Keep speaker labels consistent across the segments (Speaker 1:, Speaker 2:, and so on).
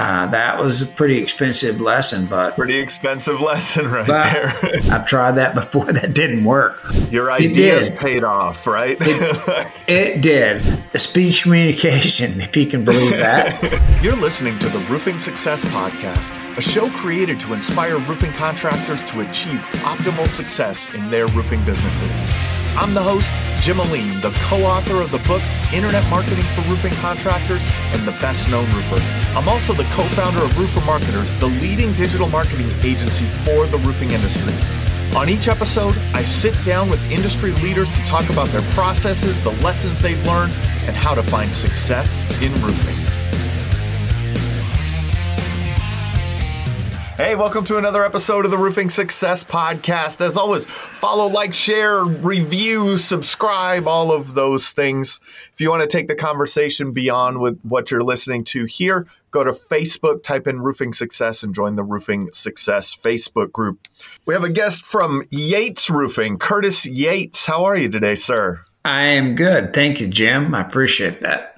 Speaker 1: Uh, that was a pretty expensive lesson, but
Speaker 2: pretty expensive lesson right there.
Speaker 1: I've tried that before. That didn't work.
Speaker 2: Your ideas paid off, right?
Speaker 1: It, it did. Speech communication, if you can believe that.
Speaker 2: You're listening to the Roofing Success Podcast, a show created to inspire roofing contractors to achieve optimal success in their roofing businesses. I'm the host, Jim Ahlin, the co-author of the books Internet Marketing for Roofing Contractors and The Best Known Roofer. I'm also the co-founder of Roofer Marketers, the leading digital marketing agency for the roofing industry. On each episode, I sit down with industry leaders to talk about their processes, the lessons they've learned, and how to find success in roofing. Hey, welcome to another episode of the Roofing Success Podcast. As always, follow, like, share, review, subscribe, all of those things. If you want to take the conversation beyond with what you're listening to here, go to Facebook, type in Roofing Success, and join the Roofing Success Facebook group. We have a guest from Yates Roofing, Curtis Yates. How are you today, sir?
Speaker 1: I am good. Thank you, Jim. I appreciate that.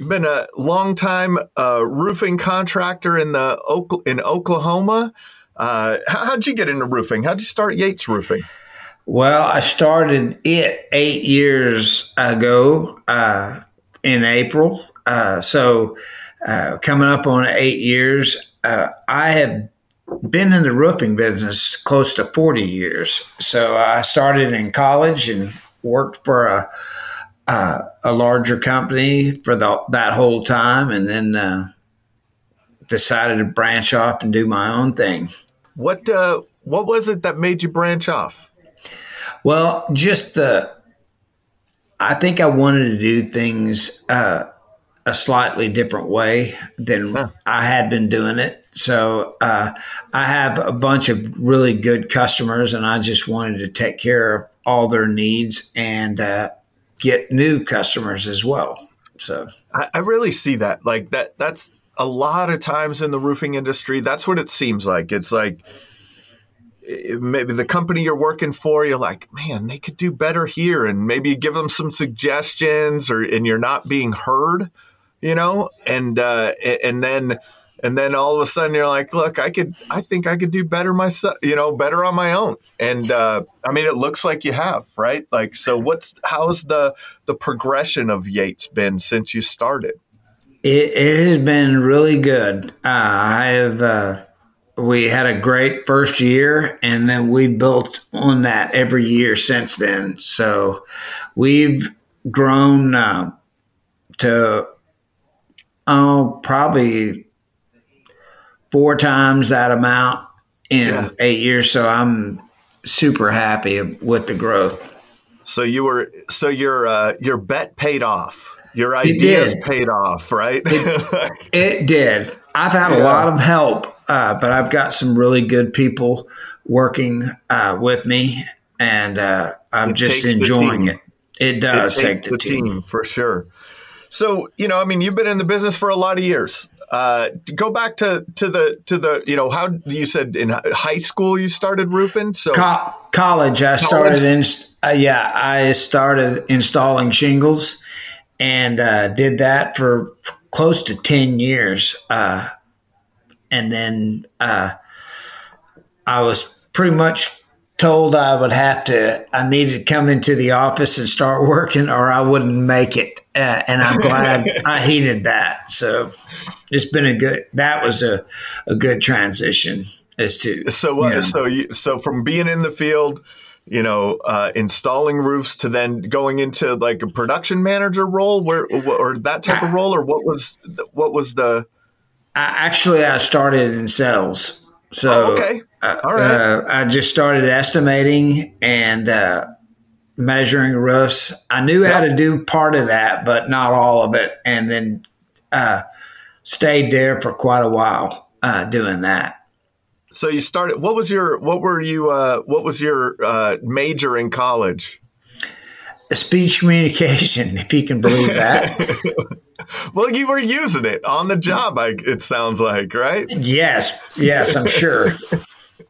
Speaker 2: You've been a long time uh, roofing contractor in the in Oklahoma. Uh, how'd you get into roofing? How'd you start Yates Roofing?
Speaker 1: Well, I started it eight years ago uh, in April. Uh, so, uh, coming up on eight years, uh, I have been in the roofing business close to 40 years. So, I started in college and worked for a uh, a larger company for the, that whole time, and then uh, decided to branch off and do my own thing.
Speaker 2: What uh, what was it that made you branch off?
Speaker 1: Well, just uh, I think I wanted to do things uh, a slightly different way than huh. I had been doing it. So uh, I have a bunch of really good customers, and I just wanted to take care of all their needs and uh, get new customers as well. So
Speaker 2: I, I really see that. Like that that's a lot of times in the roofing industry, that's what it seems like. It's like maybe the company you're working for, you're like, man, they could do better here, and maybe you give them some suggestions, or and you're not being heard, you know, and uh, and then and then all of a sudden you're like look i could i think i could do better myself you know better on my own. And uh, i mean it looks like you have right? Like so what's how's the the progression of yates been since you started?
Speaker 1: It, it has been really good. Uh, i have uh, we had a great first year and then we built on that every year since then. So we've grown uh, to oh probably four times that amount in yeah. eight years. So I'm super happy with the growth.
Speaker 2: So you were so your uh, your bet paid off. Your ideas paid off, right?
Speaker 1: It, it did. I've had yeah. a lot of help, uh, but I've got some really good people working uh, with me, and uh, I'm it just enjoying it. It does it take the, the team. team
Speaker 2: for sure. So you know, I mean, you've been in the business for a lot of years. Uh, go back to to the to the you know how you said in high school you started roofing. So
Speaker 1: Co- college, I college? started in uh, yeah I started installing shingles and uh, did that for close to ten years, uh, and then uh, I was pretty much told I would have to, I needed to come into the office and start working or I wouldn't make it. Uh, and I'm glad I heeded that. So it's been a good, that was a, a good transition as to.
Speaker 2: So, uh, you know. so, you, so from being in the field, you know, uh, installing roofs to then going into like a production manager role where, or that type of role, or what was, what was the,
Speaker 1: I, actually, I started in sales. So,
Speaker 2: oh, okay.
Speaker 1: Uh, All right. Uh, I just started estimating and uh, measuring roofs. I knew yep. how to do part of that, but not all of it. And then uh, stayed there for quite a while uh, doing that.
Speaker 2: So you started. What was your? What were you? Uh, what was your major in college?
Speaker 1: Speech communication, if you can believe that.
Speaker 2: well, you were using it on the job. I, it sounds like, right?
Speaker 1: Yes, yes, I'm sure.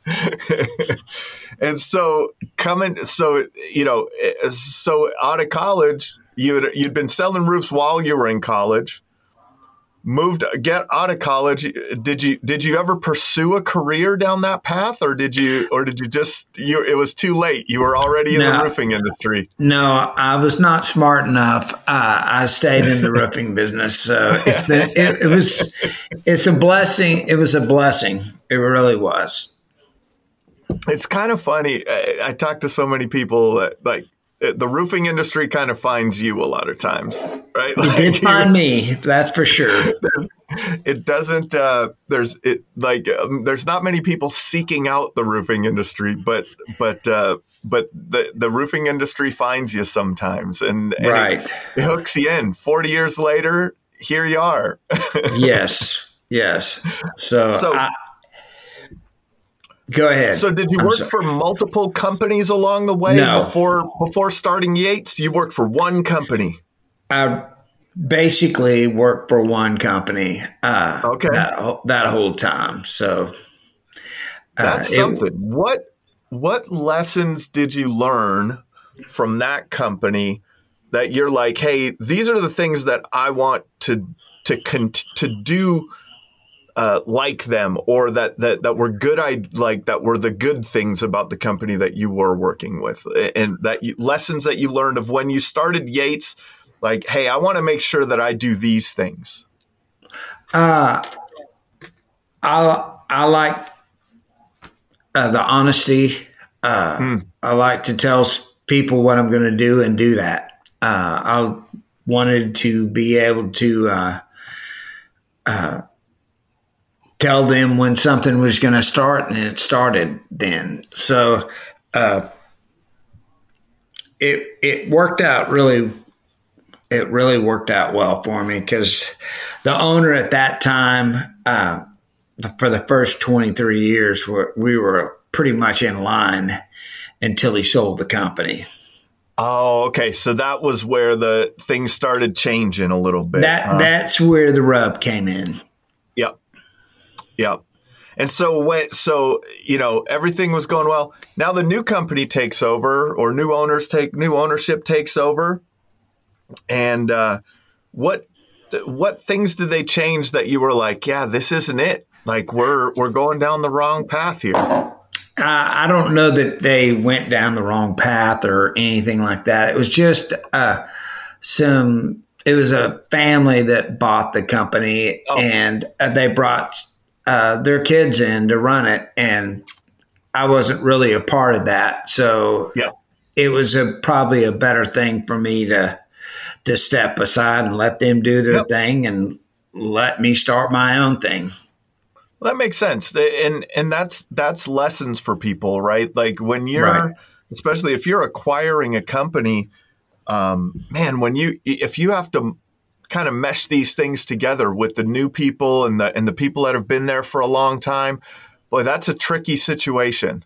Speaker 2: and so coming, so you know, so out of college, you you'd been selling roofs while you were in college. Moved get out of college. Did you did you ever pursue a career down that path or did you or did you just you it was too late? You were already in no, the roofing industry.
Speaker 1: No i was not smart enough. Uh, i stayed in the roofing business so it's been, it, it was it's a blessing it was a blessing. It really was.
Speaker 2: It's kind of funny. I, I talk to so many people that like the roofing industry kind of finds you a lot of times, right?
Speaker 1: Like, it did find me, that's for sure.
Speaker 2: It doesn't. Uh, there's it like um, there's not many people seeking out the roofing industry, but but uh, but the the roofing industry finds you sometimes, and, and
Speaker 1: right,
Speaker 2: it, it hooks you in. Forty years later, here you are.
Speaker 1: yes, yes. So, so I, Go ahead.
Speaker 2: So, did you I'm work sorry. for multiple companies along the way no. before before starting Yates? You worked for one company.
Speaker 1: I basically worked for one company. Uh, okay. That, that, whole time. So
Speaker 2: uh, that's something. It, what what lessons did you learn from that company that you're like, hey, these are the things that I want to to cont- to do uh, like them or that, that that were good I like that were the good things about the company that you were working with and that you, lessons that you learned of when you started Yates like hey I want to make sure that I do these things.
Speaker 1: Uh I I like uh, the honesty. Uh, hmm. I like to tell people what I'm going to do and do that. Uh, I wanted to be able to uh, uh, tell them when something was going to start, and it started then. So uh, it it worked out really. It really worked out well for me because the owner at that time, uh, for the first twenty three years, we were pretty much in line until he sold the company.
Speaker 2: Oh, okay. So that was where the things started changing a little bit.
Speaker 1: That huh? that's where the rub came in.
Speaker 2: Yeah. And so when so you know everything was going well. Now the new company takes over, or new owners take new ownership takes over. And uh, what what things did they change that you were like, yeah, this isn't it? Like we're we're going down the wrong path here. Uh,
Speaker 1: I don't know that they went down the wrong path or anything like that. It was just uh, some. It was a family that bought the company, oh. and uh, they brought uh, their kids in to run it, and I wasn't really a part of that. So
Speaker 2: yeah.
Speaker 1: it was a, probably a better thing for me to to step aside and let them do their yep. thing and let me start my own thing.
Speaker 2: Well, that makes sense, and and that's that's lessons for people, right? Like when you're, right. especially if you're acquiring a company, um, man, when you if you have to kind of mesh these things together with the new people and the and the people that have been there for a long time, boy, that's a tricky situation.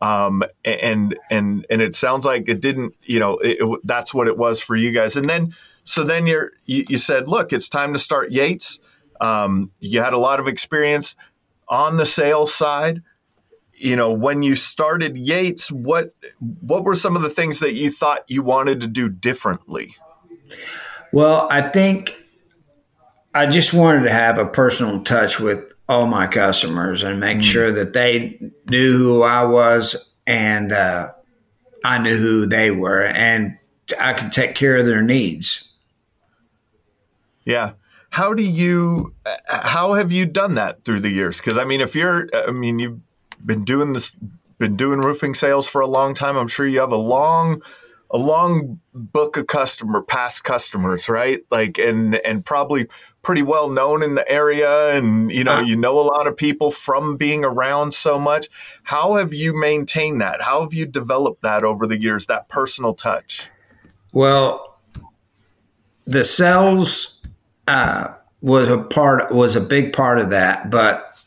Speaker 2: Um, and and and it sounds like it didn't, you know, it, it, that's what it was for you guys. And then so then you, you said, look, it's time to start Yates. Um, you had a lot of experience on the sales side. You know, when you started Yates, what what were some of the things that you thought you wanted to do differently?
Speaker 1: Well, I think I just wanted to have a personal touch with all my customers and make mm. sure that they knew who I was and uh, I knew who they were and I could take care of their needs.
Speaker 2: Yeah. How do you, how have you done that through the years? Because I mean, if you're, I mean, you've been doing this, been doing roofing sales for a long time. I'm sure you have a long a long book of customer past customers right? Like and and probably pretty well known in the area and you know you know a lot of people from being around so much. How have you maintained that? How have you developed that over the years that personal touch?
Speaker 1: Well the sales uh, was a part was a big part of that but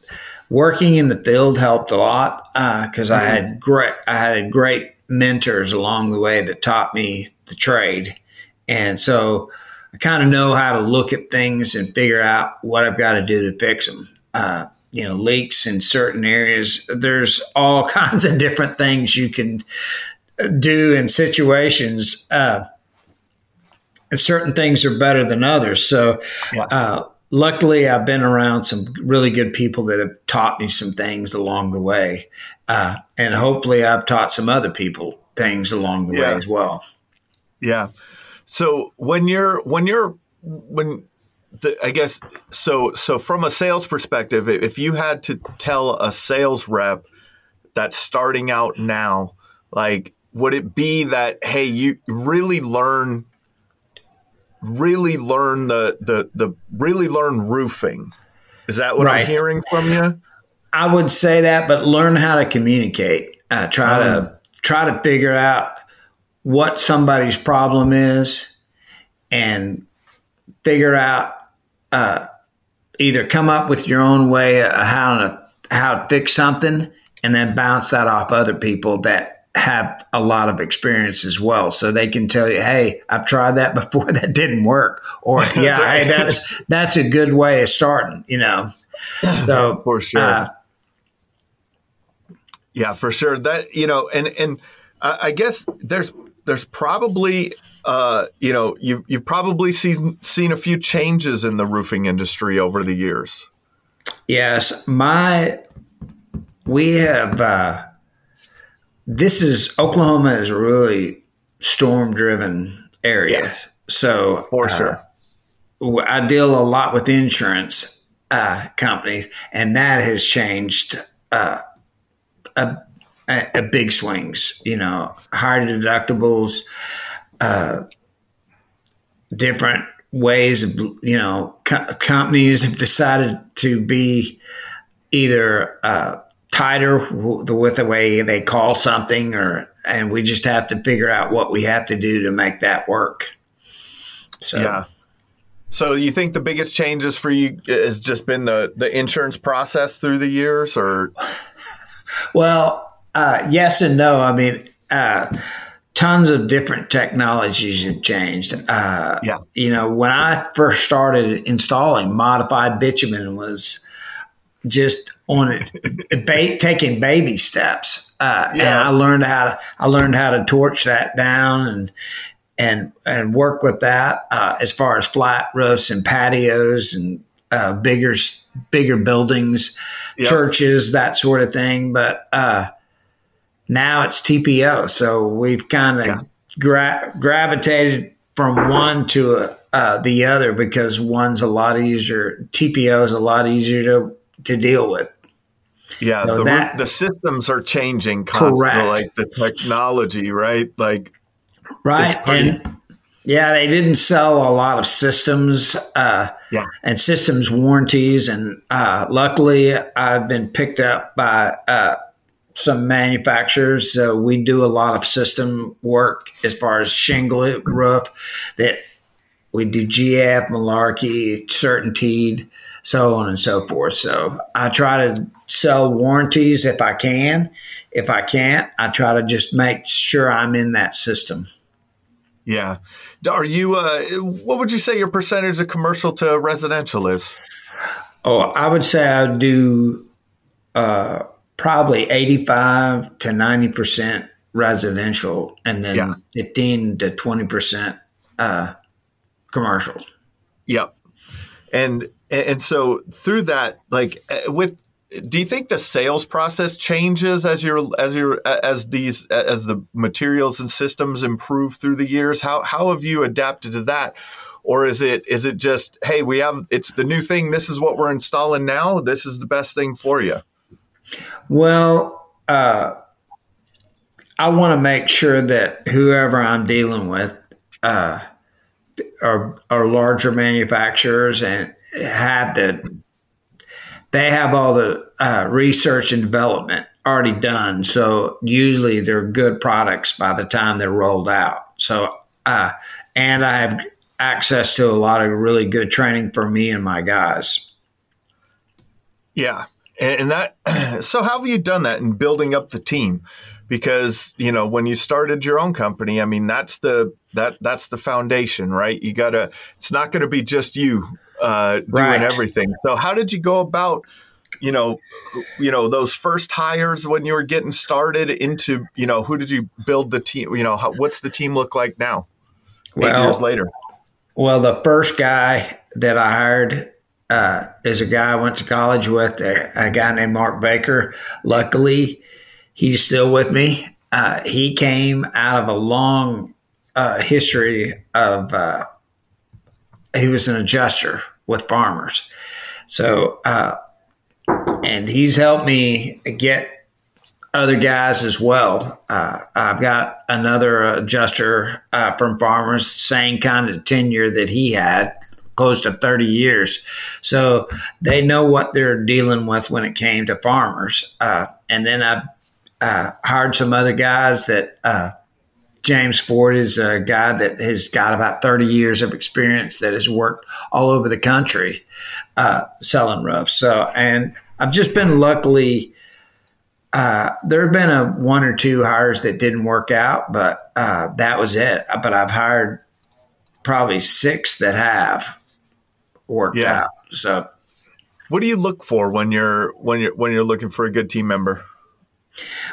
Speaker 1: working in the field helped a lot because uh, mm-hmm. I had great I had a great mentors along the way that taught me the trade. And so I kind of know how to look at things and figure out what I've got to do to fix them. Uh, you know, leaks in certain areas. There's all kinds of different things you can do in situations. Uh, and certain things are better than others. So, yeah. uh, luckily, I've been around some really good people that have taught me some things along the way, uh, and hopefully, I've taught some other people things along the
Speaker 2: Yeah.
Speaker 1: way as well.
Speaker 2: Yeah. So when you're when you're when the, I guess so so from a sales perspective, if you had to tell a sales rep that's starting out now, like would it be that hey, you really learn really learn the the the really learn roofing? Is that what I'm hearing from you?
Speaker 1: I would say that, but learn how to communicate. Uh, try to try to figure out what somebody's problem is, and figure out uh, either come up with your own way of how to how to fix something, and then bounce that off other people that have a lot of experience as well, so they can tell you, "Hey, I've tried that before. That didn't work," or "Yeah,
Speaker 2: right.
Speaker 1: hey, that's that's a good way of starting." You know, so
Speaker 2: For sure.
Speaker 1: uh,
Speaker 2: Yeah, for sure. That you know, and and I guess there's there's probably uh, you know you you've probably seen seen a few changes in the roofing industry over the years.
Speaker 1: Yes, my we have. Uh, this is Oklahoma is a really storm driven area,
Speaker 2: Yeah.
Speaker 1: so
Speaker 2: For
Speaker 1: uh,
Speaker 2: sure.
Speaker 1: w- I deal a lot with insurance uh, companies, and that has changed uh, a, a, a big swings. You know, higher deductibles, uh, different ways of you know co- companies have decided to be either uh, tighter w- with the way they call something, or and we just have to figure out what we have to do to make that work. So
Speaker 2: Yeah. So you think the biggest changes for you has just been the the insurance process through the years, or
Speaker 1: Well, uh, yes and no. I mean, uh, tons of different technologies have changed. Uh,
Speaker 2: Yeah.
Speaker 1: You know, when I first started installing modified bitumen was just on it, ba- taking baby steps. Uh, And
Speaker 2: Yeah.
Speaker 1: I learned how to, I learned how to torch that down and, and, and work with that, uh, as far as flat roofs and patios and, uh, bigger, bigger buildings,
Speaker 2: Yeah.
Speaker 1: churches, that sort of thing. But, uh, now it's TPO. So we've kind of
Speaker 2: Yeah.
Speaker 1: gra- gravitated from one to uh, the other because one's a lot easier. TPO is a lot easier to to deal with.
Speaker 2: yeah,
Speaker 1: No,
Speaker 2: the
Speaker 1: that-
Speaker 2: the systems are changing constantly,
Speaker 1: Correct.
Speaker 2: like the technology, right? Like
Speaker 1: Right.
Speaker 2: Pretty-
Speaker 1: and yeah, they didn't sell a lot of systems uh,
Speaker 2: Yeah.
Speaker 1: and systems warranties. And uh, luckily, I've been picked up by uh, some manufacturers. So we do a lot of system work as far as shingle roof that we do GAF, Malarkey, Certainteed, so on and so forth. So I try to sell warranties if I can. If I can't, I try to just make sure I'm in that system.
Speaker 2: Yeah. Are you, uh, what would you say your percentage of commercial to residential is?
Speaker 1: Oh, I would say I do uh, probably 85 to 90% residential and then
Speaker 2: Yeah.
Speaker 1: 15 to 20% uh, commercial.
Speaker 2: Yep. And, and so through that, like uh, with, do you think the sales process changes as your as your as these as the materials and systems improve through the years? How how have you adapted to that? Or is it is it just hey we have it's the new thing this is what we're installing now this is the best thing for you
Speaker 1: Well, uh, I want to make sure that whoever I'm dealing with uh, are, are larger manufacturers and have the they have all the uh, research and development already done. So usually they're good products by the time they're rolled out. So uh, and I have access to a lot of really good training for me and my guys.
Speaker 2: Yeah. And, that, so how have you done that in building up the team? Because, you know, when you started your own company, I mean, that's the, that, that's the foundation, right? You gotta, it's not going to be just you, uh, doing
Speaker 1: Right.
Speaker 2: everything. So how did you go about, you know, you know, those first hires when you were getting started into, you know, who did you build the team? You know, how, what's the team look like now? Eight
Speaker 1: Well,
Speaker 2: years later.
Speaker 1: Well, the first guy that I hired uh, is a guy I went to college with, a, a, guy named Mark Baker. Luckily, he's still with me. Uh, he came out of a long uh, history of, uh, he was an adjuster with farmers. So, uh, and he's helped me get other guys as well. Uh, I've got another adjuster uh, from Farmers, same kind of tenure that he had, close to 30 years. So they know what they're dealing with when it came to farmers. Uh, and then I've uh, hired some other guys that uh, James Ford is a guy that has got about 30 years of experience that has worked all over the country uh, selling roofs. So, and I've just been luckily uh, there have been a one or two hires that didn't work out, but uh, that was it. But I've hired probably six that have worked yeah. out. So,
Speaker 2: what do you look for when you're when you're when you're looking for a good team member?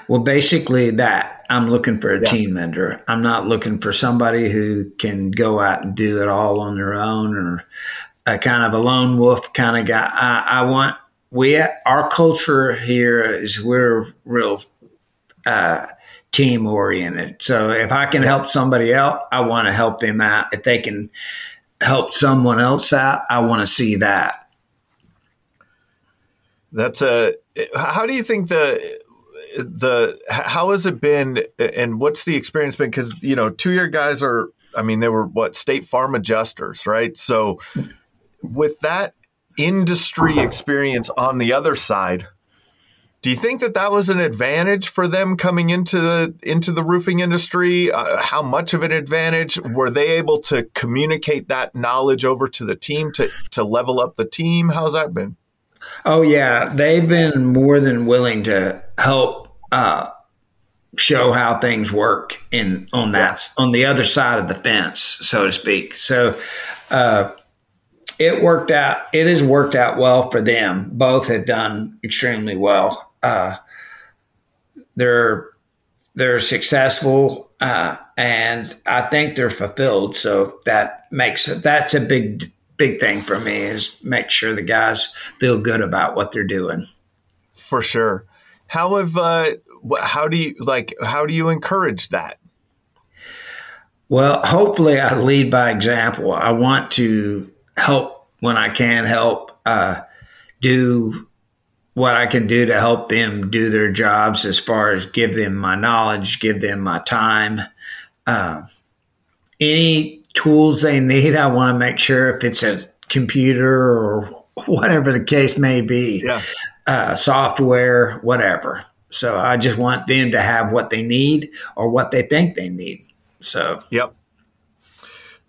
Speaker 1: Well, basically that I'm looking for a yeah. team member. I'm not looking for somebody who can go out and do it all on their own or a kind of a lone wolf kind of guy. I, I want we our culture here is we're real uh, team oriented. So if I can help somebody else, I want to help them out. If they can help someone else out, I want to see that.
Speaker 2: That's a. How do you think the the how has it been, and what's the experience been? Because you know, two year guys are. I mean, they were what State Farm adjusters, right? So with that industry experience on the other side. Do you think that that was an advantage for them coming into the into the roofing industry? Uh, how much of an advantage were they able to communicate that knowledge over to the team to to level up the team? How's that been?
Speaker 1: Oh yeah, they've been more than willing to help uh, show how things work in on that on the other side of the fence, so to speak. So. Uh, it worked out. It has worked out well for them. Both have done extremely well. Uh, they're they're successful, uh, and I think they're fulfilled. So that makes that's a big big thing for me is make sure the guys feel good about what they're doing.
Speaker 2: For sure. How have uh, how do you like how do you encourage that?
Speaker 1: Well, hopefully, I lead by example. I want to help when I can help, uh, do what I can do to help them do their jobs as far as give them my knowledge, give them my time. Uh, any tools they need, I want to make sure if it's a computer or whatever the case may be, yeah. uh, software, whatever. So I just want them to have what they need or what they think they need. So,
Speaker 2: yep.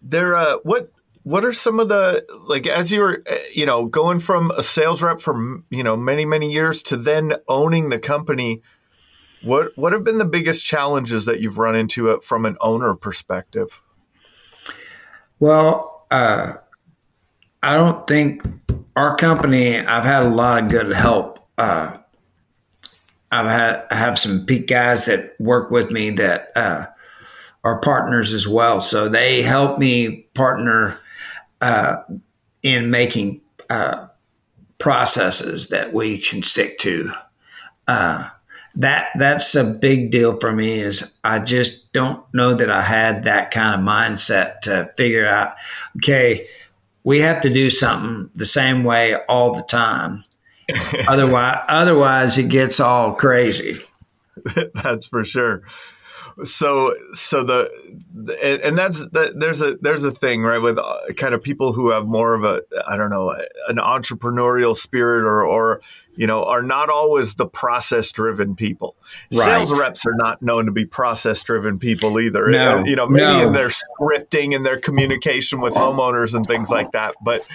Speaker 2: There, uh, what what are some of the like as you were eh, you know going from a sales rep for you know many many years to then owning the company what what have been the biggest challenges that you've run into it from an owner perspective
Speaker 1: well uh, i don't think our company i've had a lot of good help uh, i've had I have some peak guys that work with me that uh, are partners as well so they help me partner uh, in making uh, processes that we can stick to. Uh, that that's a big deal for me. Is I just don't know that I had that kind of mindset to figure out. Okay, we have to do something the same way all the time. otherwise, otherwise it gets all crazy.
Speaker 2: That's for sure so so the and, and that's that there's a there's a thing right with uh, kind of people who have more of a I don't know an entrepreneurial spirit or or you know are not always the process driven people. Right. Sales reps are not known to be process driven people either. No, you know maybe no. in their scripting and their communication with homeowners and things like that, but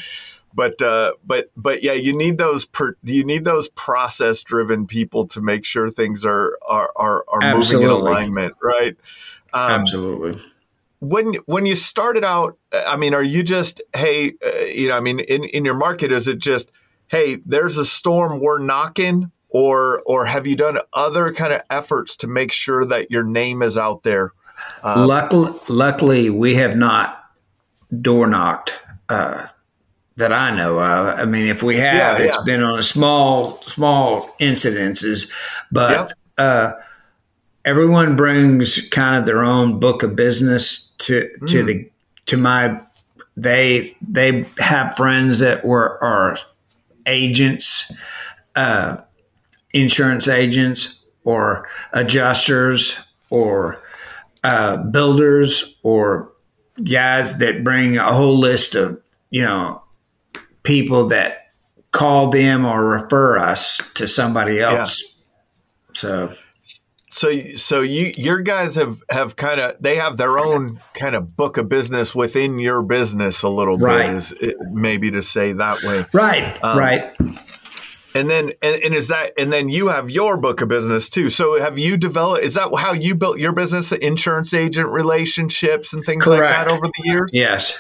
Speaker 2: but uh, but but yeah, you need those per, you need those process driven people to make sure things are are are, are moving in alignment, right?
Speaker 1: Um, Absolutely.
Speaker 2: When when you started out, I mean, are you just hey, uh, you know, I mean, in in your market, is it just hey, there's a storm, we're knocking, or or have you done other kind of efforts to make sure that your name is out there?
Speaker 1: Um, luckily, luckily, we have not door knocked. Uh, that I know of. I mean, if we have,
Speaker 2: Yeah,
Speaker 1: it's
Speaker 2: yeah.
Speaker 1: been on a small, small incidences, but
Speaker 2: Yep.
Speaker 1: uh, everyone brings kind of their own book of business to
Speaker 2: Mm.
Speaker 1: to the to my. They they have friends that were are agents, uh, insurance agents, or adjusters, or uh, builders, or guys that bring a whole list of you know people that call them or refer us to somebody else. So
Speaker 2: So, so you, your guys have have kind of they have their own kind of book of business within your business a little
Speaker 1: Right.
Speaker 2: bit, is it, maybe to say that way.
Speaker 1: right,
Speaker 2: Um,
Speaker 1: right.
Speaker 2: And then, and, and is that, and then you have your book of business too. So, have you developed? Is that how you built your business? Insurance agent relationships and things like that over the years,
Speaker 1: Yes,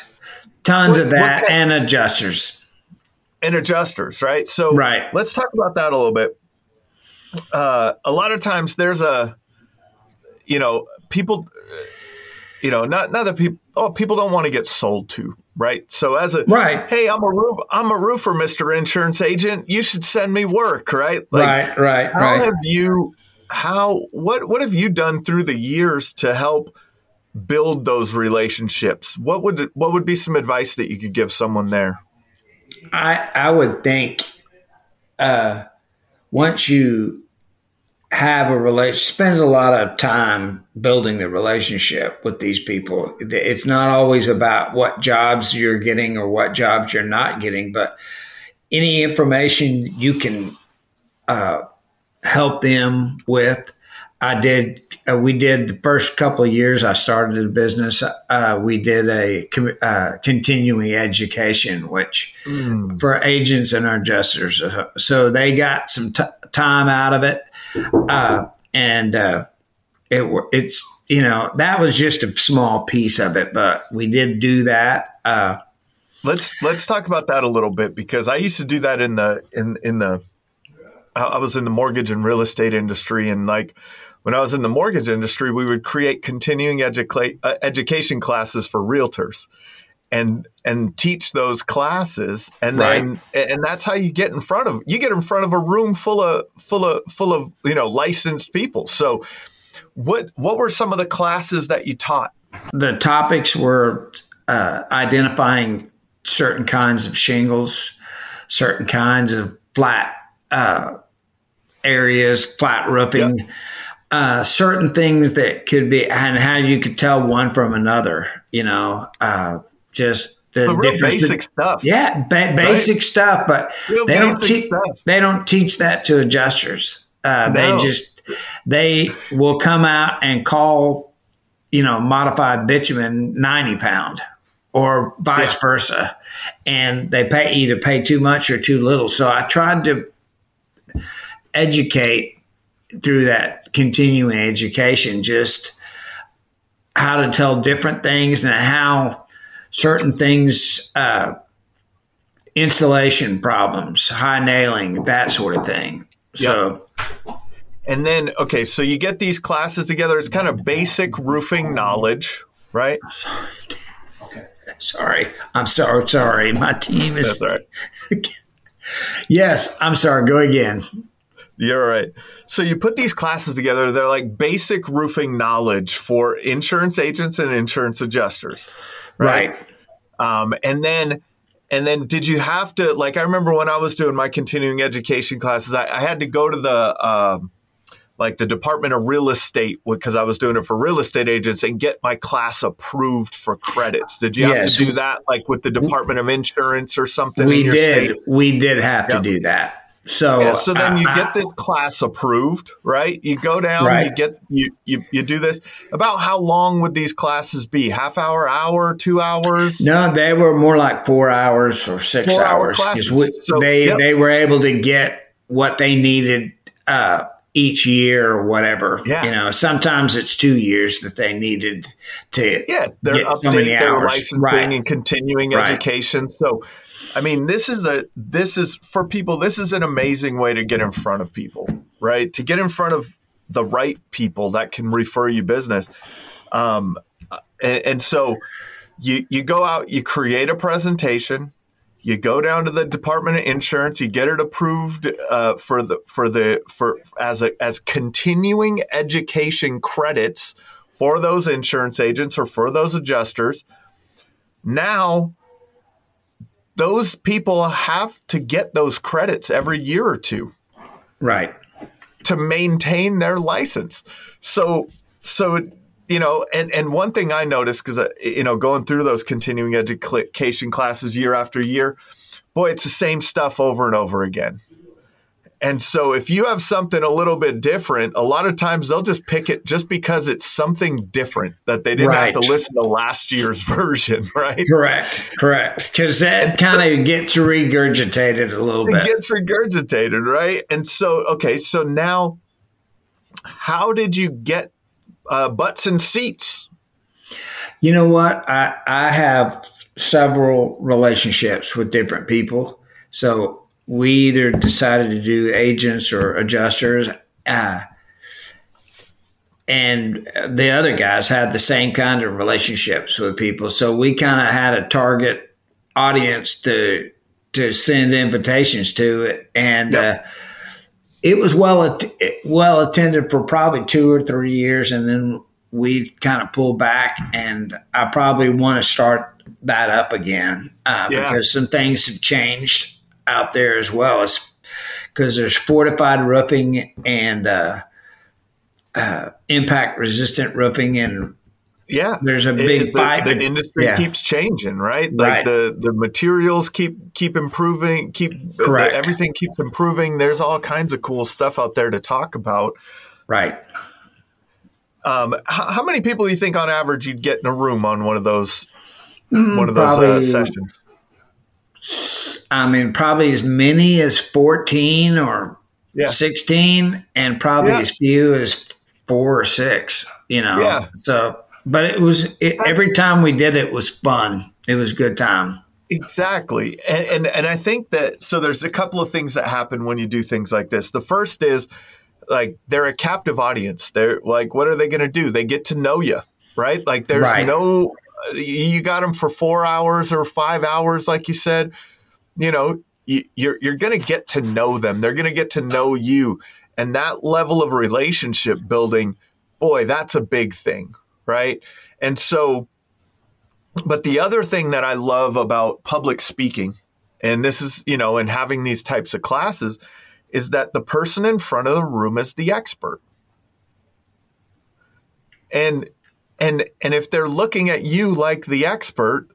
Speaker 1: tons
Speaker 2: What-
Speaker 1: of that and adjusters.
Speaker 2: And adjusters, right? So,
Speaker 1: Right.
Speaker 2: Let's talk about that a little bit. Uh, a lot of times, there's a, you know, people, you know, not not that people, oh, people don't want to get sold to, right? So, as a
Speaker 1: Right.
Speaker 2: hey, I'm a roof, I'm a roofer, Mister Insurance Agent. You should send me work, right?
Speaker 1: right, right,
Speaker 2: How
Speaker 1: right.
Speaker 2: have you how what what have you done through the years to help build those relationships? What would what would be some advice that you could give someone there?
Speaker 1: I I would think uh, once you have a relation, spend a lot of time building the relationship with these people. It's not always about what jobs you're getting or what jobs you're not getting, but any information you can uh, help them with. I did. Uh, we did the first couple of years I started a business. Uh, we did a com- uh, continuing education, which for agents and our adjusters. Uh, so they got some t- time out of it, uh, and uh, it it's you know that was just a small piece of it, but we did do that. Uh,
Speaker 2: Let's let's talk about that a little bit because I used to do that in the in in the I was in the mortgage and real estate industry and like when I was in the mortgage industry we would create continuing educa- uh, education classes for realtors and and teach those classes and then and that's how you get in front of you get in front of a room full of full of full of you know licensed people. So what what were some of the classes that you taught?
Speaker 1: The topics were uh, identifying certain kinds of shingles, certain kinds of flat uh, areas, flat roofing, uh, certain things that could be, and how you could tell one from another. You know, uh, just the difference.
Speaker 2: basic stuff
Speaker 1: yeah, ba- basic stuff, but
Speaker 2: Real
Speaker 1: they don't teach. They don't teach that to adjusters. Uh,
Speaker 2: No.
Speaker 1: They just they will come out and call, you know, modified bitumen ninety pound, or vice
Speaker 2: Yeah.
Speaker 1: versa, and they pay either pay too much or too little. So I tried to educate through that continuing education just how to tell different things and how certain things uh, installation problems high nailing that sort of thing so
Speaker 2: And then, okay, so you get these classes together. It's kind of basic roofing knowledge, right?
Speaker 1: sorry i'm sorry sorry my team is
Speaker 2: That's all right.
Speaker 1: yes i'm sorry go again
Speaker 2: You're right. So you put these classes together. They're like basic roofing knowledge for insurance agents and insurance adjusters, right?
Speaker 1: right
Speaker 2: Um, and then, and then, did you have to like? I remember when I was doing my continuing education classes, I, I had to go to the um, like the Department of Real Estate because I was doing it for real estate agents and get my class approved for credits. Did you have
Speaker 1: Yes.
Speaker 2: to do that like with the Department of Insurance or something?
Speaker 1: we
Speaker 2: in your
Speaker 1: did
Speaker 2: State?
Speaker 1: we did have
Speaker 2: Yep.
Speaker 1: to do that so
Speaker 2: Yeah, so then you
Speaker 1: uh,
Speaker 2: get this class approved, right? You go down, you get you, you you do this. About how long would these classes be? Half hour, hour, two hours?
Speaker 1: No, they were more like four hours or six
Speaker 2: Four-hour
Speaker 1: hours. 'cause
Speaker 2: classes.
Speaker 1: we-
Speaker 2: So,
Speaker 1: they
Speaker 2: yep.
Speaker 1: they were able to get what they needed uh, each year or whatever.
Speaker 2: Yeah.
Speaker 1: You know, sometimes it's two years that they needed to.
Speaker 2: Yeah, they're
Speaker 1: Get so
Speaker 2: updating
Speaker 1: many
Speaker 2: their
Speaker 1: hours.
Speaker 2: licensing
Speaker 1: Right.
Speaker 2: and continuing
Speaker 1: Right.
Speaker 2: education. So, I mean, this is a this is for people. This is an amazing way to get in front of people, right? To get in front of the right people that can refer you business. Um, and, and so you you go out, you create a presentation, You go down to the Department of Insurance, you get it approved uh, for the for the for as a as continuing education credits for those insurance agents or for those adjusters. Now, those people have to get those credits every year or two.
Speaker 1: Right.
Speaker 2: To maintain their license. So, so, you know, and, and one thing I noticed, because, uh, you know, going through those continuing education classes year after year, boy, it's the same stuff over and over again. And so if you have something a little bit different, a lot of times they'll just pick it just because it's something different that they didn't right. have to listen to last year's version, right?
Speaker 1: Correct, correct. Because that kind of gets regurgitated a little bit.
Speaker 2: It gets regurgitated, right? And so, okay, so now how did you get uh, butts and seats?
Speaker 1: You know what? I, I have several relationships with different people. So we either decided to do agents or adjusters. Uh, and the other guys had the same kind of relationships with people. So we kind of had a target audience to to send invitations to, and yep. uh, it was well well attended for probably two or three years, and then we kind of pulled back. And I probably want to start that up again uh, yeah. because some things have changed out there as well as because there's fortified roofing and uh, uh, impact resistant roofing and
Speaker 2: yeah
Speaker 1: there's a big
Speaker 2: it, the, the, industry yeah. keeps changing right like right. the the materials keep keep improving keep
Speaker 1: Correct.
Speaker 2: The, everything keeps improving there's all kinds of cool stuff out there to talk about
Speaker 1: right
Speaker 2: um, how, how, many people do you think on average you'd get in a room on one of those mm, one of those uh, sessions
Speaker 1: I mean, probably as many as 14 or yeah. 16, and probably yeah. as few as four or six, you know.
Speaker 2: Yeah.
Speaker 1: So, but it was, it, every time we did it was fun. It was a good time.
Speaker 2: Exactly. And, and, and I think that, so there's a couple of things that happen when you do things like this. The first is, like they're a captive audience. They're like, what are they going to do? They get to know you, right? Like there's right. no, you got them for four hours or five hours, like you said you know, you're you're going to get to know them. They're going to get to know you, and that level of relationship building, boy, that's a big thing, right? And so, but the other thing that I love about public speaking, and this is you know, and having these types of classes, is that the person in front of the room is the expert, and and and if they're looking at you like the expert,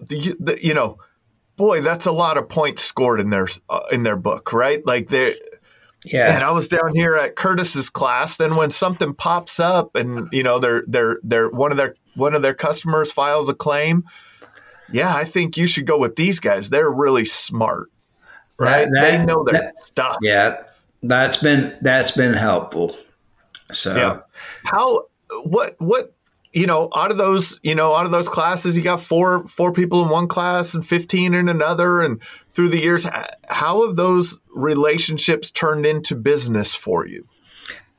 Speaker 2: the, the you know boy, that's a lot of points scored in their uh, in their book, right? Like they yeah. And I was down here at Curtis's class. Then when something pops up, and you know, they're they're they're one of their one of their customers files a claim. Yeah, I think you should go with these guys. They're really smart, right? That, that, they know their that, stuff.
Speaker 1: Yeah, that's been that's been helpful. So, yeah.
Speaker 2: how what what you know, out of those, you know, out of those classes, you got four four people in one class and fifteen in another, and through the years, how have those relationships turned into business for you?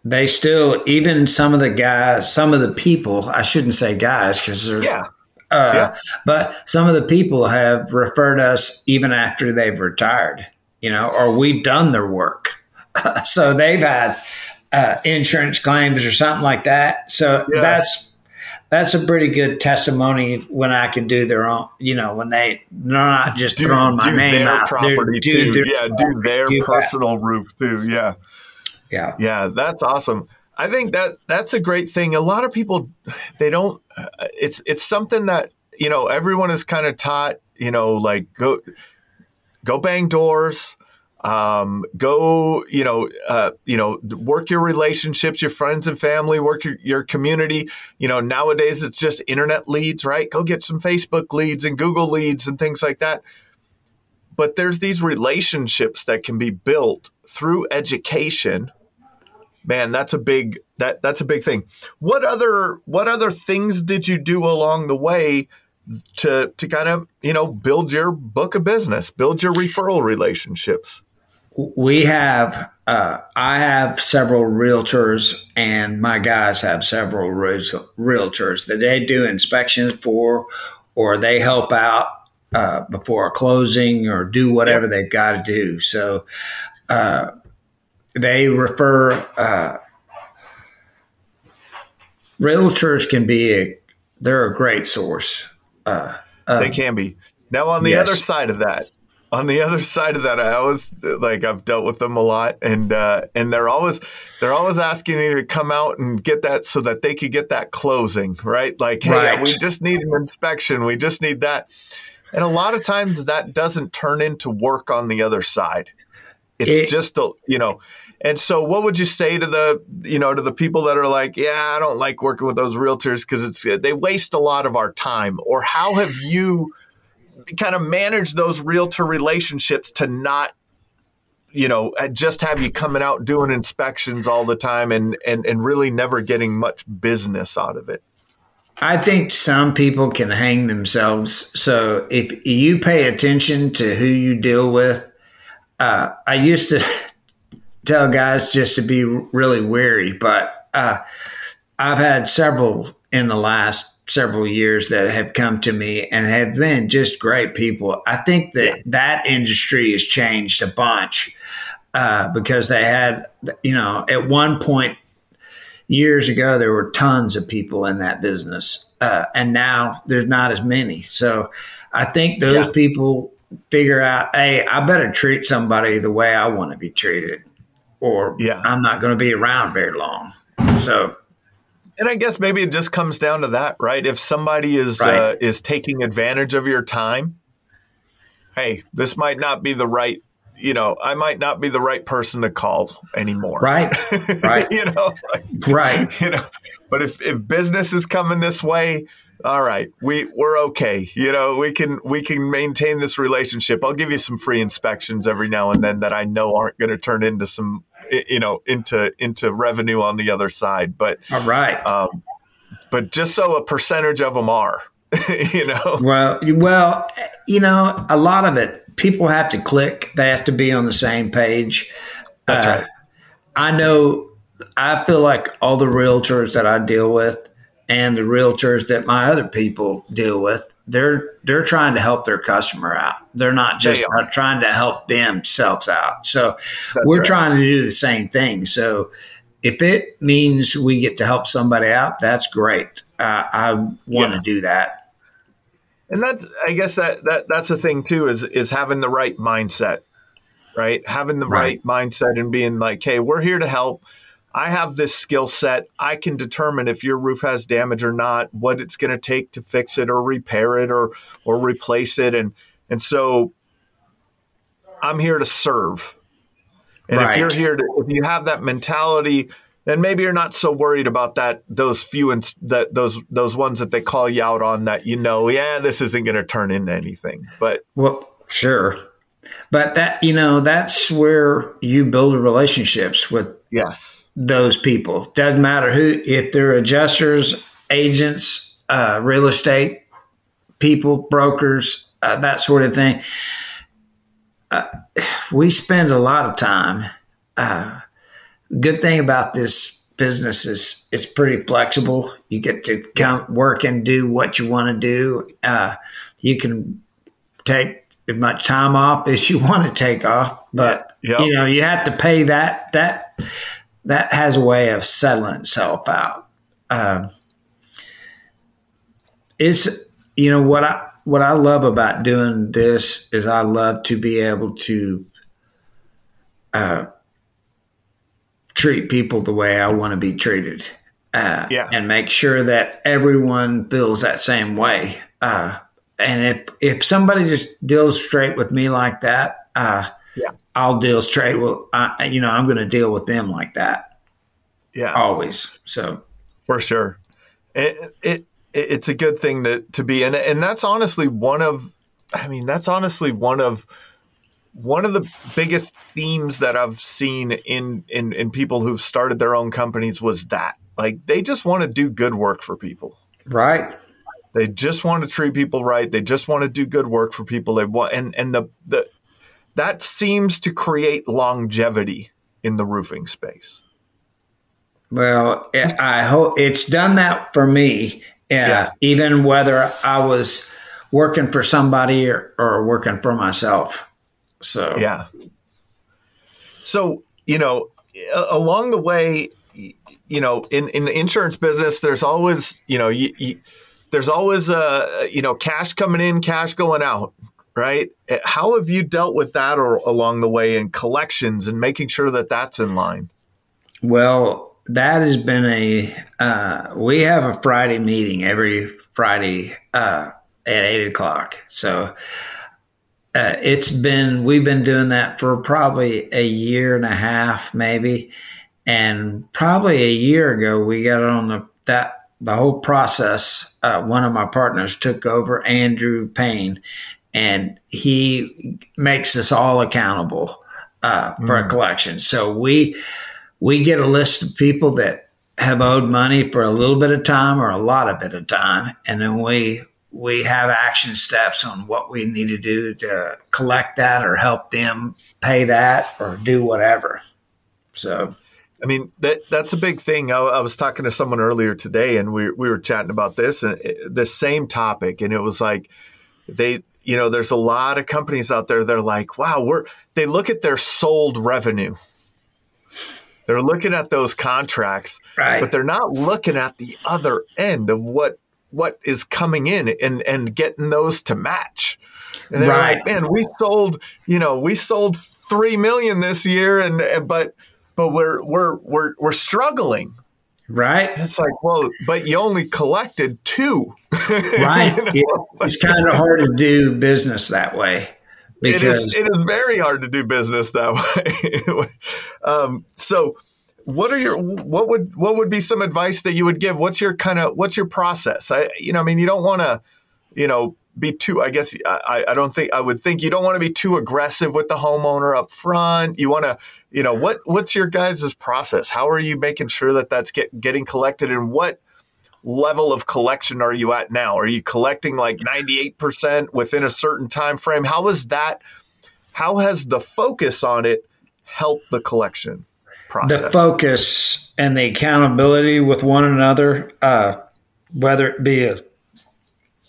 Speaker 1: They still, even some of the guys, some of the people, I shouldn't say guys because there's,
Speaker 2: yeah.
Speaker 1: Uh, yeah. but some of the people have referred us even after they've retired, you know, or we've done their work. so they've had uh, insurance claims or something like that. So yeah. that's that's a pretty good testimony when I can do their own, you know, when they they're not just do, throwing my name out.
Speaker 2: Property do, too. yeah, do their personal that. roof too. Yeah.
Speaker 1: Yeah.
Speaker 2: Yeah, that's awesome. I think that that's a great thing. A lot of people they don't it's it's something that, you know, everyone is kind of taught, you know, like go go bang doors, um, go, you know, uh, you know, work your relationships, your friends and family, work your, your community. You know, nowadays it's just internet leads, right? Go get some Facebook leads and Google leads and things like that. But there's these relationships that can be built through education. Man, that's a big that that's a big thing. What other what other things did you do along the way to to kind of you know build your book of business, build your referral relationships?
Speaker 1: We have uh, I have several realtors, and my guys have several realtors that they do inspections for, or they help out uh, before a closing or do whatever they've got to do. So uh, they refer. Uh, realtors can be a they're a great source. Uh,
Speaker 2: they can be. Now on the yes. other side of that, on the other side of that, I always like I've dealt with them a lot, and uh, and they're always they're always asking me to come out and get that so that they could get that closing, right? Like, hey, right. we just need an inspection, we just need that, and a lot of times that doesn't turn into work on the other side. It's it, just a you know. And so, what would you say to the you know to the people that are like, yeah, I don't like working with those realtors because it's they waste a lot of our time, or how have you? Kind of manage those realtor relationships to not you know just have you coming out doing inspections all the time and and and really never getting much business out of it
Speaker 1: I think some people can hang themselves. So if you pay attention to who you deal with, uh, I used to tell guys just to be really wary, but uh, I've had several in the last several years that have come to me and have been just great people. I think that that industry has changed a bunch uh, because they had, you know, at one point years ago, there were tons of people in that business. Uh, and now there's not as many. So I think those yeah. people figure out, hey, I better treat somebody the way I want to be treated, or yeah. I'm not going to be around very long. So
Speaker 2: and I guess maybe it just comes down to that, right? If somebody is right. uh, is taking advantage of your time, hey, this might not be the right, you know, I might not be the right person to call anymore.
Speaker 1: Right. Right.
Speaker 2: you know, like,
Speaker 1: right.
Speaker 2: You know, but if if business is coming this way, all right, we we're okay. You know, we can we can maintain this relationship. I'll give you some free inspections every now and then that I know aren't going to turn into some you know into into revenue on the other side. But
Speaker 1: all right, um,
Speaker 2: but just so a percentage of them are, you know.
Speaker 1: Well, well, you know, a lot of it people have to click. They have to be on the same page.
Speaker 2: That's uh, right.
Speaker 1: I know. I feel like all the realtors that I deal with and the realtors that my other people deal with they're they're trying to help their customer out. They're not just they trying to help themselves out. So That's we're right. trying to do the same thing. So if it means we get to help somebody out that's great. Uh, i want yeah. to do that.
Speaker 2: And that's i guess that, that that's the thing too is is having the right mindset right? Having the right, right mindset and being like hey we're here to help I have this skill set. I can determine if your roof has damage or not, what it's going to take to fix it or repair it or or replace it, and and so I'm here to serve. And right. if you're here to, if you have that mentality, then maybe you're not so worried about that. Those few and that those those ones that they call you out on that you know, yeah, this isn't going to turn into anything. But
Speaker 1: well, sure, but that you know that's where you build relationships with
Speaker 2: yes
Speaker 1: those people. Doesn't matter who, if they're adjusters, agents, uh, real estate people, brokers, uh, that sort of thing. Uh, we spend a lot of time. Uh, good thing about this business is it's pretty flexible. You get to come work and do what you want to do. Uh, you can take as much time off as you want to take off, but yep. you know you have to pay that that that has a way of settling itself out. Um, it's you know what I what I love about doing this is I love to be able to uh, treat people the way I want to be treated. Uh, yeah. and make sure that everyone feels that same way. Uh, and if if somebody just deals straight with me like that, uh, yeah. I'll deal straight. Well, I, you know, I'm going to deal with them like that.
Speaker 2: Yeah,
Speaker 1: always. So
Speaker 2: for sure, it, it it's a good thing to to be, and and that's honestly one of, I mean, that's honestly one of one of the biggest themes that I've seen in in in people who've started their own companies was that like they just want to do good work for people.
Speaker 1: Right.
Speaker 2: They just want to treat people right. They just want to do good work for people. They want and and the the that seems to create longevity in the roofing space.
Speaker 1: Well, I hope it's done that for me. Uh, yeah. Even whether I was working for somebody or, or working for myself. So
Speaker 2: yeah. So you know, along the way, you know, in in the insurance business, there's always you know you, you, there's always uh you know cash coming in, cash going out, right? How have you dealt with that or along the way in collections and making sure that that's in line?
Speaker 1: Well, that has been a uh, we have a Friday meeting every Friday uh, at eight o'clock. So uh, it's been we've been doing that for probably a year and a half, maybe, and probably a year ago we got on the that the whole process. Uh, one of my partners took over, Andrew Payne, and he makes us all accountable uh, for mm. a collection. So we we get a list of people that have owed money for a little bit of time or a lot of bit of time, and then we we have action steps on what we need to do to collect that or help them pay that or do whatever. So,
Speaker 2: I mean that that's a big thing. I, I was talking to someone earlier today, and we we were chatting about this and it, the same topic, and it was like they you know there's a lot of companies out there that are like wow we're they look at their sold revenue they're looking at those contracts, right. but they're not looking at the other end of what what is coming in and and getting those to match. And they're right. like, man, we sold, you know, we sold three million this year, and, and but but we're we're we're we're struggling.
Speaker 1: Right.
Speaker 2: It's like, well, but you only collected two.
Speaker 1: right. you know? It's kind of hard to do business that way
Speaker 2: because it is, it is very hard to do business that way. um, so, what are your what would what would be some advice that you would give? What's your kind of what's your process? I you know I mean you don't want to you know be too I guess I, I don't think I would think you don't want to be too aggressive with the homeowner up front. You want to you know what what's your guys' process? How are you making sure that that's get, getting collected and what level of collection are you at now? Are you collecting like 98% within a certain time frame? How is that how has the focus on it helped the collection process?
Speaker 1: The focus and the accountability with one another, uh, whether it be a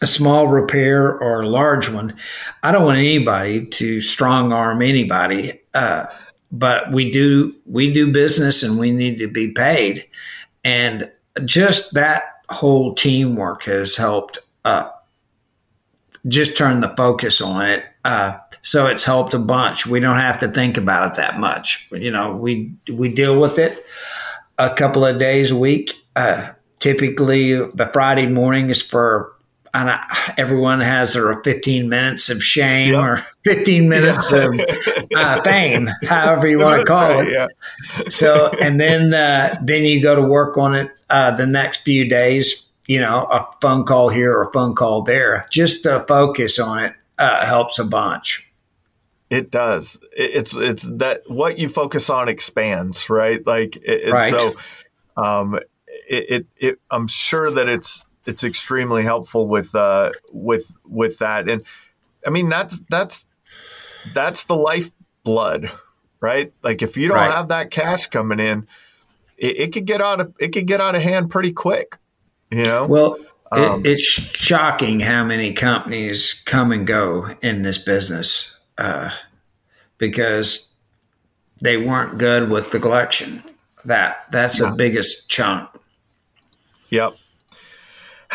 Speaker 1: a small repair or a large one. I don't want anybody to strong arm anybody, uh, but we do we do business and we need to be paid, and just that whole teamwork has helped uh, just turn the focus on it. Uh, so it's helped a bunch. We don't have to think about it that much. You know, we we deal with it a couple of days a week. Uh, typically, the Friday morning is for and I, everyone has their 15 minutes of shame yep. or 15 minutes yeah. of uh, fame, however you want to call it. Yeah. So, and then uh, then you go to work on it uh, the next few days. You know, a phone call here or a phone call there. Just to focus on it uh, helps a bunch.
Speaker 2: It does. It's it's that what you focus on expands, right? Like, it, right. so. Um, it, it, it, I'm sure that it's it's extremely helpful with uh, with with that. And I mean that's that's that's the lifeblood, right? Like if you don't right. have that cash coming in, it, it, could get out of it could get out of hand pretty quick. You know.
Speaker 1: Well, um, it, it's shocking how many companies come and go in this business uh, because they weren't good with the collection. That that's yeah. the biggest chunk.
Speaker 2: Yep.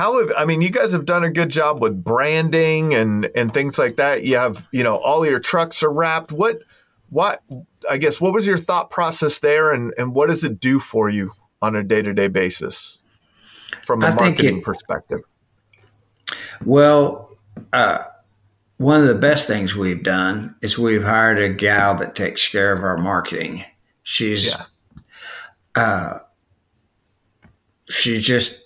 Speaker 2: How have I mean? You guys have done a good job with branding and and things like that. You have you know all your trucks are wrapped. What what I guess what was your thought process there, and and what does it do for you on a day to day basis from a I marketing it, perspective?
Speaker 1: Well, uh, one of the best things we've done is we've hired a gal that takes care of our marketing. She's yeah. uh, she's just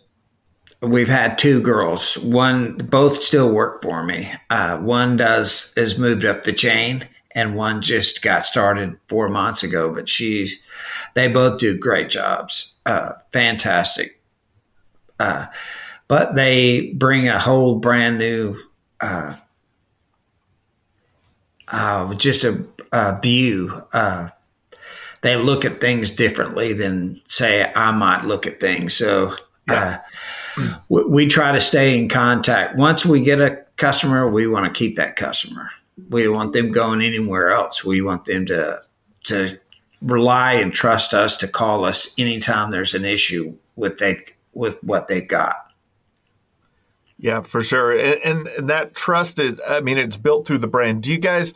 Speaker 1: we've had two girls. One, both still work for me. Uh, one does has moved up the chain, and one just got started four months ago. But she's, they both do great jobs. Uh, fantastic. Uh, but they bring a whole brand new, uh, uh, just a, a view. Uh, they look at things differently than say I might look at things. So. Yeah we, try to stay in contact. Once we get a customer, we want to keep that customer. We don't want them going anywhere else. We want them to to rely and trust us to call us anytime there's an issue with they with what they've got.
Speaker 2: Yeah, for sure. And, and that trust is, I mean, it's built through the brand. Do you guys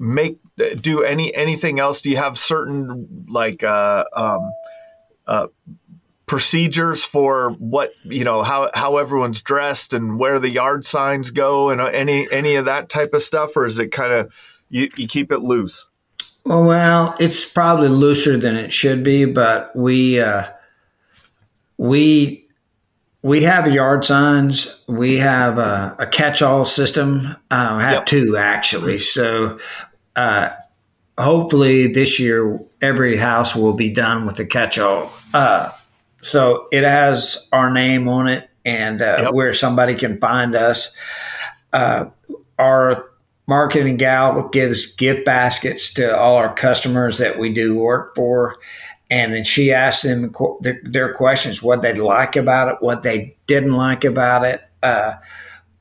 Speaker 2: make, do any, anything else? Do you have certain like, uh, um, uh, procedures for what you know how how everyone's dressed and where the yard signs go and any any of that type of stuff or is it kind of you, you keep it loose
Speaker 1: well it's probably looser than it should be but we uh we we have yard signs. We have a, a catch-all system. Uh, have yep. two actually. So uh, hopefully this year every house will be done with a catch-all. Uh, so it has our name on it and uh, yep. where somebody can find us. Uh, our marketing gal gives gift baskets to all our customers that we do work for and then she asks them their questions what they like about it what they didn't like about it uh,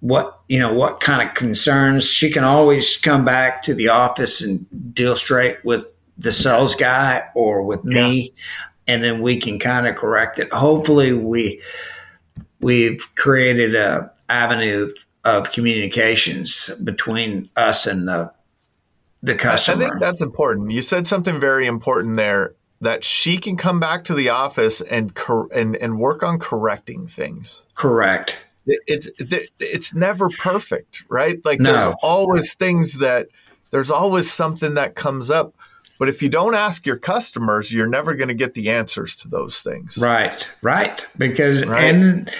Speaker 1: what you know what kind of concerns she can always come back to the office and deal straight with the sales guy or with me. And then we can kind of correct it hopefully we we've created a avenue of communications between us and the the customer.
Speaker 2: I think that's important. You said something very important there that she can come back to the office and cor- and and work on correcting things.
Speaker 1: Correct.
Speaker 2: It's it's never perfect, right? Like no. there's always things that there's always something that comes up. But if you don't ask your customers, you're never going to get the answers to those things.
Speaker 1: Right, right. Because right? and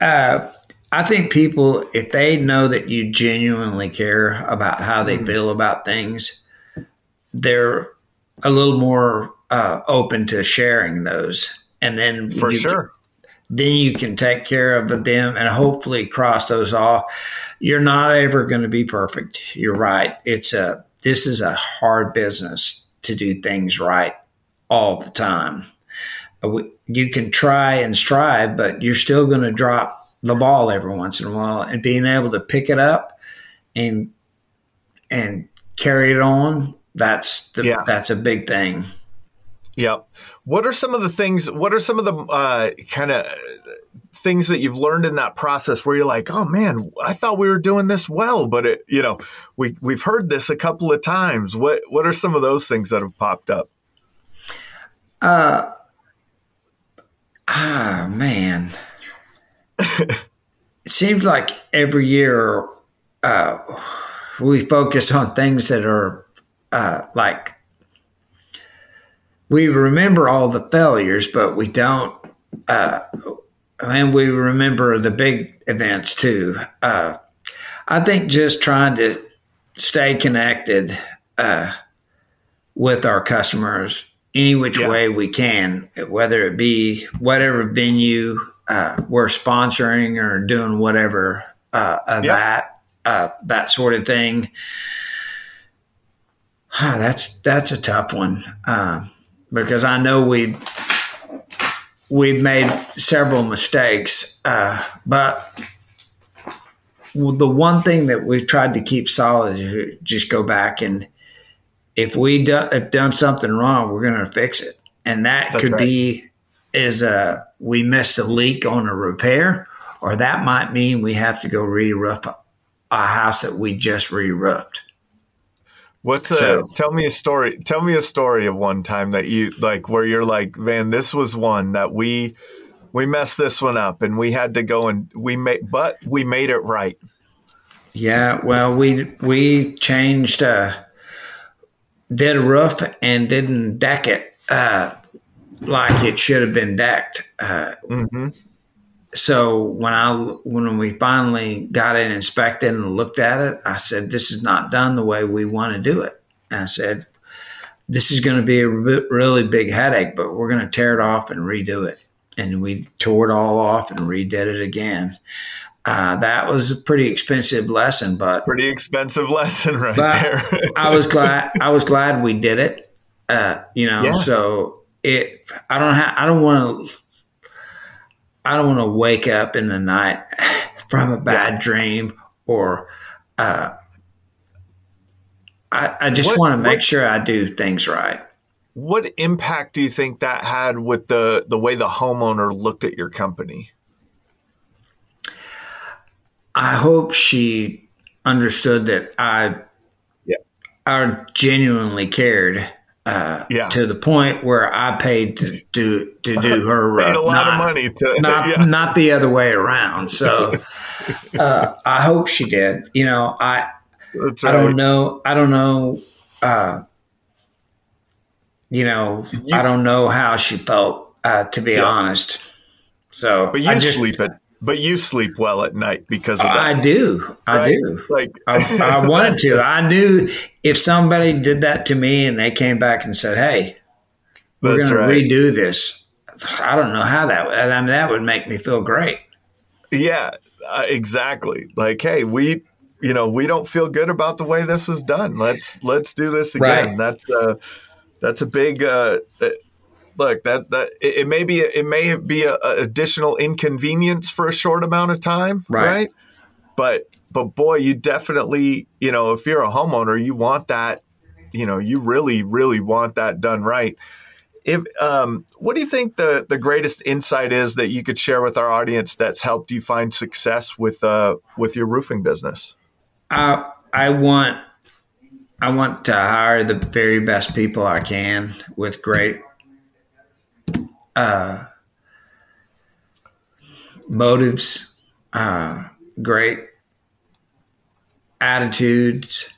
Speaker 1: uh, I think people, if they know that you genuinely care about how they mm-hmm. feel about things, they're a little more uh, open to sharing those, and then
Speaker 2: for sure,
Speaker 1: can, then you can take care of them and hopefully cross those off. You're not ever going to be perfect. You're right. It's a this is a hard business to do things right all the time. Uh, you can try and strive, but you're still going to drop the ball every once in a while, and being able to pick it up and and carry it on that's the, yeah. that's a big thing.
Speaker 2: Yep. What are some of the things? What are some of the uh, kind of things that you've learned in that process where you're like, oh man, I thought we were doing this well, but it, you know, we we've heard this a couple of times. What what are some of those things that have popped up?
Speaker 1: Uh, ah, man. it seems like every year uh, we focus on things that are uh, like we remember all the failures, but we don't. Uh, and we remember the big events too. Uh, I think just trying to stay connected uh, with our customers any which yeah. way we can, whether it be whatever venue uh, we're sponsoring or doing whatever uh, yeah. that uh, that sort of thing. that's that's a tough one. Uh, because I know we we've made several mistakes, uh, but the one thing that we've tried to keep solid is just go back and if we do, have done something wrong, we're going to fix it, and that That's could right. be is a we missed a leak on a repair, or that might mean we have to go re-roof a house that we just re-roofed.
Speaker 2: What's a, so, tell me a story. Tell me a story of one time that you like where you're like, man, this was one that we we messed this one up and we had to go and we made but we made it right.
Speaker 1: Yeah, well, we we changed uh did a roof and didn't deck it uh like it should have been decked. Uh mm-hmm so when I when we finally got it inspected and looked at it, I said, "This is not done the way we want to do it." And I said, "This is going to be a really big headache, but we're going to tear it off and redo it." And we tore it all off and redid it again. Uh, that was a pretty expensive lesson, but
Speaker 2: pretty expensive lesson right there.
Speaker 1: I was glad. I was glad we did it. Uh, you know, yeah. so it. I don't have. I don't want to I don't want to wake up in the night from a bad yeah. dream or uh, I, I just want to make what, sure I do things right.
Speaker 2: What impact do you think that had with the the way the homeowner looked at your company?
Speaker 1: I hope she understood that I yeah. I genuinely cared uh, yeah. to the point where I paid to do to do her
Speaker 2: paid a lot not, of money to
Speaker 1: not yeah. not the other way around. So uh, I hope she did. You know, I right. I don't know I don't know. Uh, you know, you, I don't know how she felt. Uh, to be yeah. honest, so
Speaker 2: but you just, sleep at but you sleep well at night because of that.
Speaker 1: I do. I right? do. Like I, I, wanted to. I knew if somebody did that to me and they came back and said, "Hey, we're going right. to redo this," I don't know how that. I mean, that would make me feel great.
Speaker 2: Yeah, uh, exactly. Like, hey, we, you know, we don't feel good about the way this was done. Let's let's do this again. Right. That's a that's a big. Uh, look that that it, it may be it may be a, a, additional inconvenience for a short amount of time, right. right? But but boy, you definitely you know if you're a homeowner, you want that. You know, you really really want that done right. If um, what do you think the the greatest insight is that you could share with our audience that's helped you find success with uh with your roofing business?
Speaker 1: Uh, I want I want to hire the very best people I can with great uh, motives, uh, great attitudes,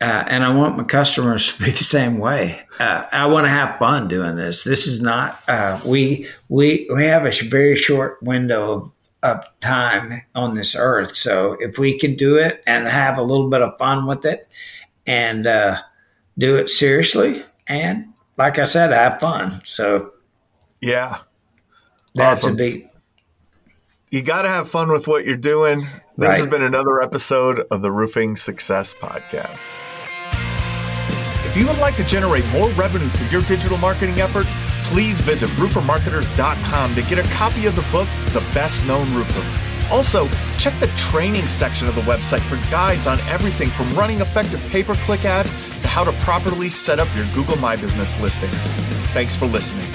Speaker 1: uh, and I want my customers to be the same way. Uh, I want to have fun doing this. This is not uh, we we we have a very short window of, of time on this earth. So if we can do it and have a little bit of fun with it, and uh, do it seriously, and like I said, have fun. So
Speaker 2: yeah.
Speaker 1: That's awesome. a big.
Speaker 2: You got to have fun with what you're doing. This right. has been another episode of the Roofing Success Podcast. If you would like to generate more revenue through your digital marketing efforts, please visit roofermarketers.com to get a copy of the book, The Best Known Roofer. Also, check the training section of the website for guides on everything from running effective pay per click ads to how to properly set up your Google My Business listing. Thanks for listening.